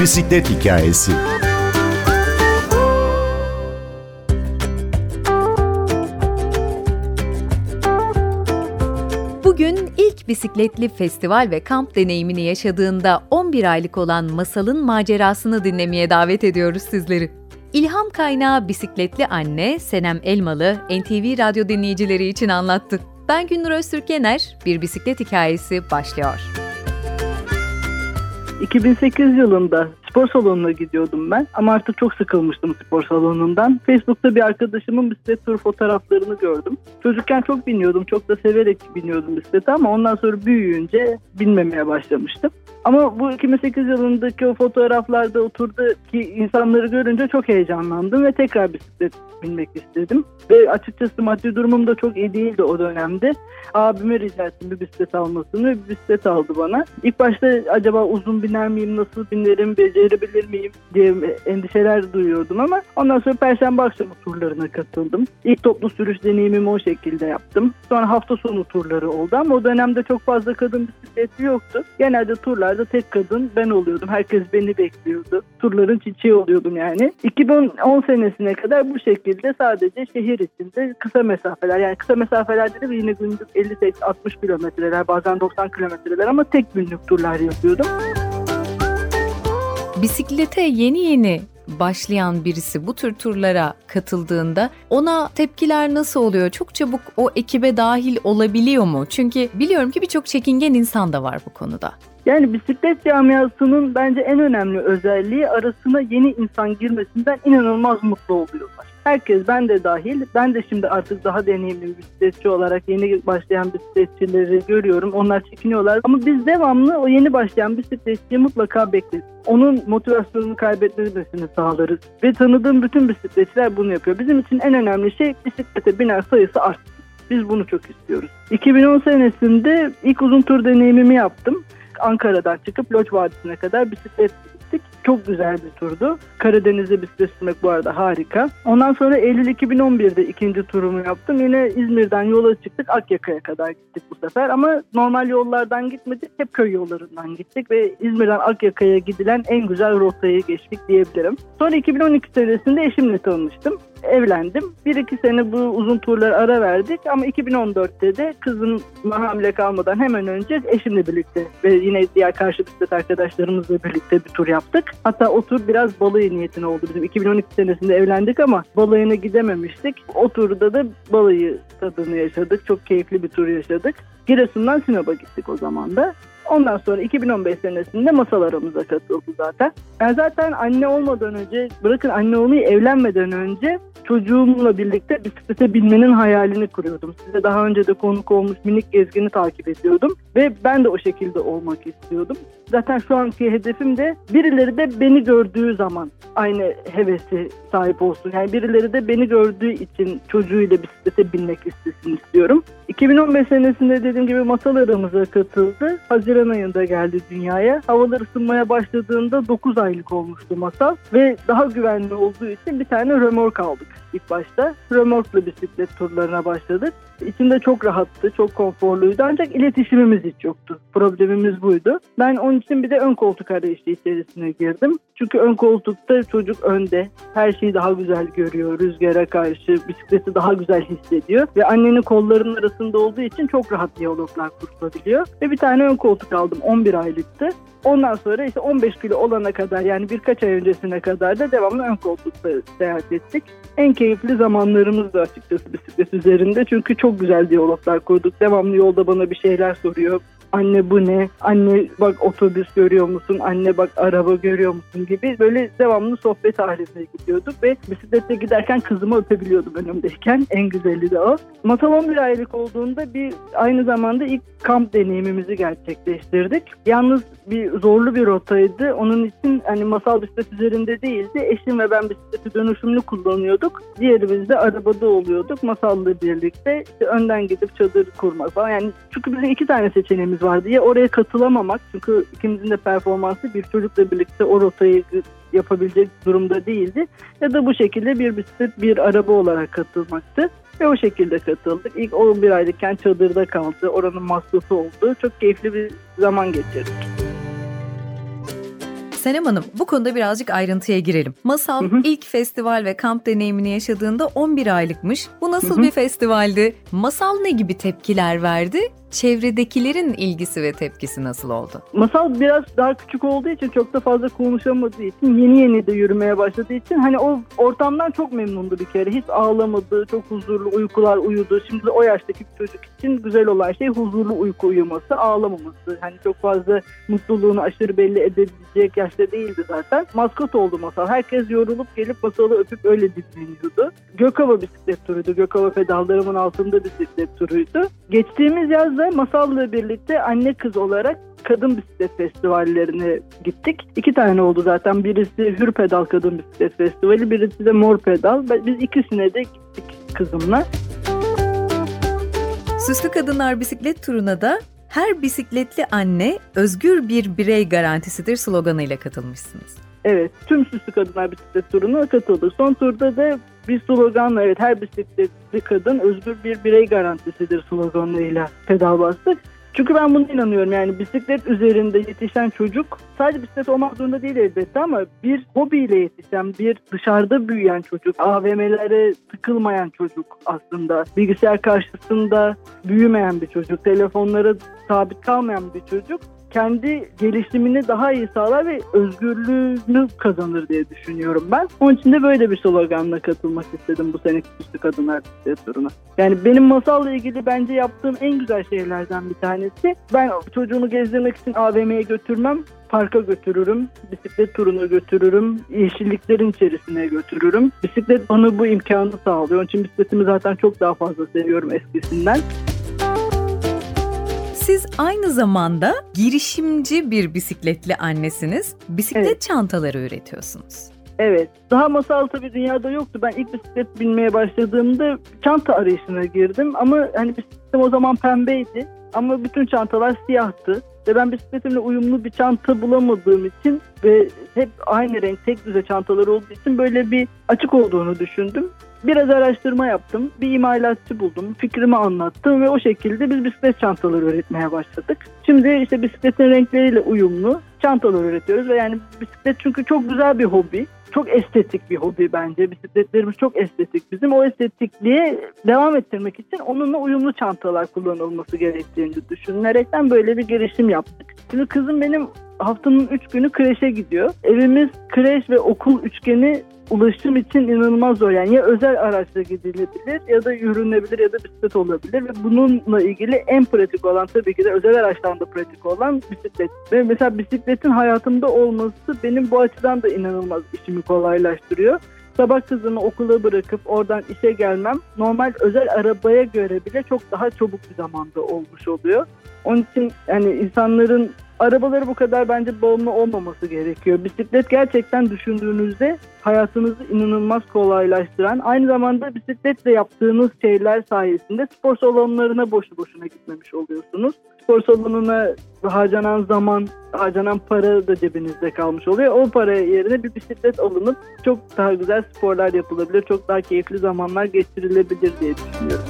Bisiklet Hikayesi Bugün ilk bisikletli festival ve kamp deneyimini yaşadığında 11 aylık olan Masal'ın macerasını dinlemeye davet ediyoruz sizleri. İlham kaynağı bisikletli anne Senem Elmalı NTV Radyo dinleyicileri için anlattı. Ben Gündür Öztürk Bir Bisiklet Hikayesi başlıyor. 2008 yılında spor salonuna gidiyordum ben ama artık çok sıkılmıştım spor salonundan. Facebook'ta bir arkadaşımın bisiklet tur fotoğraflarını gördüm. Çocukken çok biniyordum, çok da severek biniyordum bisikleti ama ondan sonra büyüyünce binmemeye başlamıştım. Ama bu 2008 yılındaki o fotoğraflarda oturdu ki insanları görünce çok heyecanlandım ve tekrar bisiklet binmek istedim. Ve açıkçası maddi durumum da çok iyi değildi o dönemde. Abime rica ettim bir bisiklet almasını ve bir bisiklet aldı bana. İlk başta acaba uzun biner miyim, nasıl binerim, becerebilir miyim diye endişeler duyuyordum ama ondan sonra Perşembe akşamı turlarına katıldım. İlk toplu sürüş deneyimimi o şekilde yaptım. Sonra hafta sonu turları oldu ama o dönemde çok fazla kadın bisikleti yoktu. Genelde turlarda tek kadın ben oluyordum. Herkes beni bekliyordu. Turların çiçeği oluyordum yani. 2010 senesine kadar bu şekilde sadece şehir içinde kısa mesafeler yani kısa mesafeler dedim yine günlük 50-60 kilometreler bazen 90 kilometreler ama tek günlük turlar yapıyordum. Bisiklete yeni yeni başlayan birisi bu tür turlara katıldığında ona tepkiler nasıl oluyor? Çok çabuk o ekibe dahil olabiliyor mu? Çünkü biliyorum ki birçok çekingen insan da var bu konuda. Yani bisiklet camiasının bence en önemli özelliği arasına yeni insan girmesinden inanılmaz mutlu oluyorlar. Herkes ben de dahil. Ben de şimdi artık daha deneyimli bir bisikletçi olarak yeni başlayan bisikletçileri görüyorum. Onlar çekiniyorlar. Ama biz devamlı o yeni başlayan bisikletçiyi mutlaka bekleriz. Onun motivasyonunu kaybetmemesini sağlarız. Ve tanıdığım bütün bisikletçiler bunu yapıyor. Bizim için en önemli şey bisiklete binen sayısı artsın. Biz bunu çok istiyoruz. 2010 senesinde ilk uzun tur deneyimimi yaptım. Ankara'dan çıkıp Loç Vadisi'ne kadar bisiklet. Çok güzel bir turdu. Karadeniz'de bisiklet sürmek bu arada harika. Ondan sonra Eylül 2011'de ikinci turumu yaptım. Yine İzmir'den yola çıktık. Akyaka'ya kadar gittik bu sefer. Ama normal yollardan gitmedik. Hep köy yollarından gittik ve İzmir'den Akyaka'ya gidilen en güzel rotayı geçtik diyebilirim. Sonra 2012 senesinde eşimle tanıştım evlendim. Bir iki sene bu uzun turlar ara verdik ama 2014'te de kızım hamile kalmadan hemen önce eşimle birlikte ve yine diğer karşı bisiklet arkadaşlarımızla birlikte bir tur yaptık. Hatta o tur biraz balayı niyetine oldu. Bizim 2012 senesinde evlendik ama balayına gidememiştik. O turda da balayı tadını yaşadık. Çok keyifli bir tur yaşadık. Giresun'dan Sinop'a gittik o zaman da. Ondan sonra 2015 senesinde masalarımıza katıldı zaten. Ben zaten anne olmadan önce, bırakın anne olmayı evlenmeden önce çocuğumla birlikte bisiklete binmenin hayalini kuruyordum. Size daha önce de konuk olmuş minik gezgini takip ediyordum. Ve ben de o şekilde olmak istiyordum. Zaten şu anki hedefim de birileri de beni gördüğü zaman aynı hevesi sahip olsun. Yani birileri de beni gördüğü için çocuğuyla bisiklete binmek istesin istiyorum. 2015 senesinde dediğim gibi masalarımıza katıldı. Haziran ayında geldi dünyaya. Havalar ısınmaya başladığında 9 aylık olmuştu masal ve daha güvenli olduğu için bir tane römork aldık ilk başta. Römorkla bisiklet turlarına başladık. İçinde çok rahattı, çok konforluydu ancak iletişimimiz hiç yoktu. Problemimiz buydu. Ben onun için bir de ön koltuk arayışı içerisine girdim. Çünkü ön koltukta çocuk önde. Her şeyi daha güzel görüyor. Rüzgara karşı bisikleti daha güzel hissediyor. Ve annenin kollarının arasında olduğu için çok rahat diyaloglar kurulabiliyor. Ve bir tane ön koltuk aldım. 11 aylıktı. Ondan sonra işte 15 kilo olana kadar yani birkaç ay öncesine kadar da devamlı ön koltukta seyahat ettik. En keyifli zamanlarımız da açıkçası bisiklet üzerinde. Çünkü çok güzel diyaloglar kurduk. Devamlı yolda bana bir şeyler soruyor. Anne bu ne? Anne bak otobüs görüyor musun? Anne bak araba görüyor musun? gibi böyle devamlı sohbet halinde gidiyorduk ve bisikletle giderken kızımı öpebiliyordum önümdeyken. En güzeli de o. Masal 11 aylık olduğunda bir aynı zamanda ilk kamp deneyimimizi gerçekleştirdik. Yalnız bir zorlu bir rotaydı. Onun için hani masal bisiklet üzerinde değildi. Eşim ve ben bisikleti dönüşümlü kullanıyorduk. Diğerimiz de arabada oluyorduk. Masalla birlikte işte önden gidip çadır kurmak falan. Yani çünkü bizim iki tane seçeneğimiz vardı. Ya oraya katılamamak çünkü ikimizin de performansı bir çocukla birlikte o rotayı yapabilecek durumda değildi. Ya da bu şekilde bir bisiklet bir araba olarak katılmaktı. Ve o şekilde katıldık. İlk 11 aylıkken çadırda kaldı. Oranın masrafı oldu. Çok keyifli bir zaman geçirdik. Senem Hanım bu konuda birazcık ayrıntıya girelim. Masal hı hı. ilk festival ve kamp deneyimini yaşadığında 11 aylıkmış. Bu nasıl hı hı. bir festivaldi? Masal ne gibi tepkiler verdi? Çevredekilerin ilgisi ve tepkisi nasıl oldu? Masal biraz daha küçük olduğu için çok da fazla konuşamadığı için yeni yeni de yürümeye başladığı için hani o ortamdan çok memnundu bir kere. Hiç ağlamadı, çok huzurlu uykular uyudu. Şimdi o yaştaki bir çocuk için güzel olan şey huzurlu uyku uyuması, ağlamaması. Hani çok fazla mutluluğunu aşırı belli edebilecek yaşta değildi zaten. Maskot oldu Masal. Herkes yorulup gelip Masal'ı öpüp öyle dinleniyordu. Gökova bisiklet turuydu. Gökova pedallarımın altında bisiklet turuydu. Geçtiğimiz yaz da Masal'la birlikte anne kız olarak kadın bisiklet festivallerine gittik. İki tane oldu zaten. Birisi Hür Pedal Kadın Bisiklet Festivali, birisi de Mor Pedal. Biz ikisine de gittik kızımla. Süslü Kadınlar Bisiklet Turu'na da her bisikletli anne özgür bir birey garantisidir sloganıyla katılmışsınız. Evet, tüm Süslü Kadınlar Bisiklet Turu'na katıldık. Son turda da bir sloganla evet her bisikletli kadın özgür bir birey garantisidir sloganıyla pedal bastık. Çünkü ben buna inanıyorum yani bisiklet üzerinde yetişen çocuk sadece bisiklet olmak zorunda değil elbette ama bir hobiyle yetişen, bir dışarıda büyüyen çocuk, AVM'lere tıkılmayan çocuk aslında. Bilgisayar karşısında büyümeyen bir çocuk, telefonlara sabit kalmayan bir çocuk kendi gelişimini daha iyi sağlar ve özgürlüğünü kazanır diye düşünüyorum ben. Onun için de böyle bir sloganla katılmak istedim bu seneki Güçlü Kadınlar turuna. Yani benim masalla ilgili bence yaptığım en güzel şeylerden bir tanesi. Ben çocuğunu gezdirmek için AVM'ye götürmem parka götürürüm, bisiklet turuna götürürüm, yeşilliklerin içerisine götürürüm. Bisiklet bana bu imkanı sağlıyor. Onun için bisikletimi zaten çok daha fazla seviyorum eskisinden siz aynı zamanda girişimci bir bisikletli annesiniz. Bisiklet evet. çantaları üretiyorsunuz. Evet. Daha masal tabii dünyada yoktu. Ben ilk bisiklet binmeye başladığımda çanta arayışına girdim. Ama hani bisikletim o zaman pembeydi. Ama bütün çantalar siyahtı. Ve ben bisikletimle uyumlu bir çanta bulamadığım için ve hep aynı renk tek düze çantalar olduğu için böyle bir açık olduğunu düşündüm. Biraz araştırma yaptım. Bir imalatçı buldum. Fikrimi anlattım ve o şekilde biz bisiklet çantaları üretmeye başladık. Şimdi işte bisikletin renkleriyle uyumlu çantalar üretiyoruz ve yani bisiklet çünkü çok güzel bir hobi. Çok estetik bir hobi bence. Bisikletlerimiz çok estetik. Bizim o estetikliği devam ettirmek için onunla uyumlu çantalar kullanılması gerektiğini düşünerekten böyle bir girişim yaptık. Şimdi kızım benim haftanın 3 günü kreşe gidiyor. Evimiz kreş ve okul üçgeni ulaşım için inanılmaz zor. Yani ya özel araçla gidilebilir ya da yürünebilir ya da bisiklet olabilir ve bununla ilgili en pratik olan tabii ki de özel araçtan da pratik olan bisiklet. Ve mesela bisikletin hayatımda olması benim bu açıdan da inanılmaz işimi kolaylaştırıyor. Sabah kızımı okula bırakıp oradan işe gelmem normal özel arabaya göre bile çok daha çabuk bir zamanda olmuş oluyor. Onun için yani insanların arabaları bu kadar bence bağımlı olmaması gerekiyor. Bisiklet gerçekten düşündüğünüzde hayatınızı inanılmaz kolaylaştıran, aynı zamanda bisikletle yaptığınız şeyler sayesinde spor salonlarına boşu boşuna gitmemiş oluyorsunuz. Spor salonuna harcanan zaman, harcanan para da cebinizde kalmış oluyor. O para yerine bir bisiklet alınıp çok daha güzel sporlar yapılabilir, çok daha keyifli zamanlar geçirilebilir diye düşünüyorum.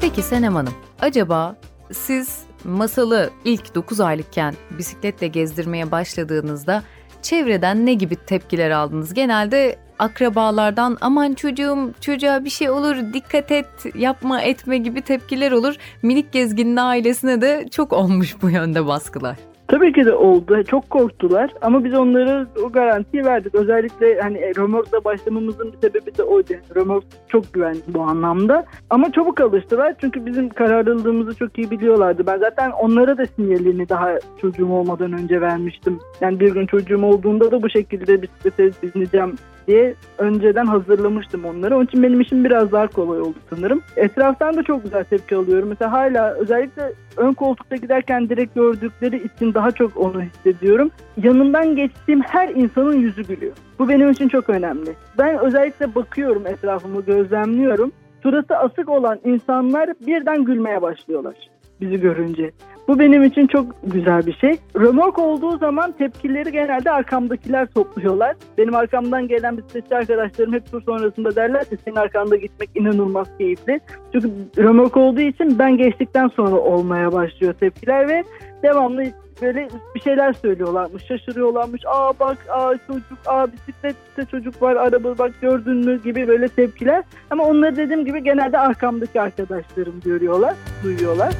Peki Senem Hanım, acaba siz masalı ilk 9 aylıkken bisikletle gezdirmeye başladığınızda çevreden ne gibi tepkiler aldınız? Genelde akrabalardan aman çocuğum çocuğa bir şey olur dikkat et yapma etme gibi tepkiler olur. Minik gezginin ailesine de çok olmuş bu yönde baskılar. Tabii ki de oldu. Çok korktular ama biz onlara o garantiyi verdik. Özellikle hani römorkla başlamamızın bir sebebi de oydu. Römork çok güvenli bu anlamda. Ama çabuk alıştılar çünkü bizim kararlılığımızı çok iyi biliyorlardı. Ben zaten onlara da sinyalini daha çocuğum olmadan önce vermiştim. Yani bir gün çocuğum olduğunda da bu şekilde bisiklete bineceğim diye önceden hazırlamıştım onları. Onun için benim işim biraz daha kolay oldu sanırım. Etraftan da çok güzel tepki alıyorum. Mesela hala özellikle ön koltukta giderken direkt gördükleri için daha çok onu hissediyorum. Yanından geçtiğim her insanın yüzü gülüyor. Bu benim için çok önemli. Ben özellikle bakıyorum etrafımı gözlemliyorum. Suratı asık olan insanlar birden gülmeye başlıyorlar bizi görünce. Bu benim için çok güzel bir şey. Römork olduğu zaman tepkileri genelde arkamdakiler topluyorlar. Benim arkamdan gelen bisikletçi arkadaşlarım hep tur sonrasında derler ki senin arkanda gitmek inanılmaz keyifli. Çünkü römork olduğu için ben geçtikten sonra olmaya başlıyor tepkiler ve devamlı böyle bir şeyler söylüyorlarmış, şaşırıyorlarmış. Aa bak, aa çocuk, aa bisiklette çocuk var, araba bak gördün mü gibi böyle tepkiler. Ama onları dediğim gibi genelde arkamdaki arkadaşlarım görüyorlar, duyuyorlar.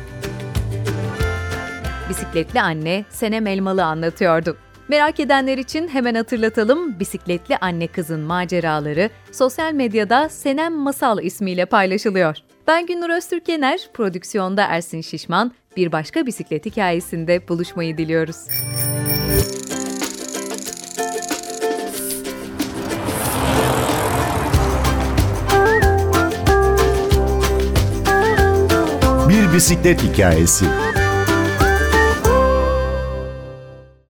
Bisikletli anne Senem Elmalı anlatıyordu. Merak edenler için hemen hatırlatalım. Bisikletli anne kızın maceraları sosyal medyada Senem Masal ismiyle paylaşılıyor. Ben Günnur Öztürkener, prodüksiyonda Ersin Şişman, bir başka bisiklet hikayesinde buluşmayı diliyoruz. Bir bisiklet hikayesi.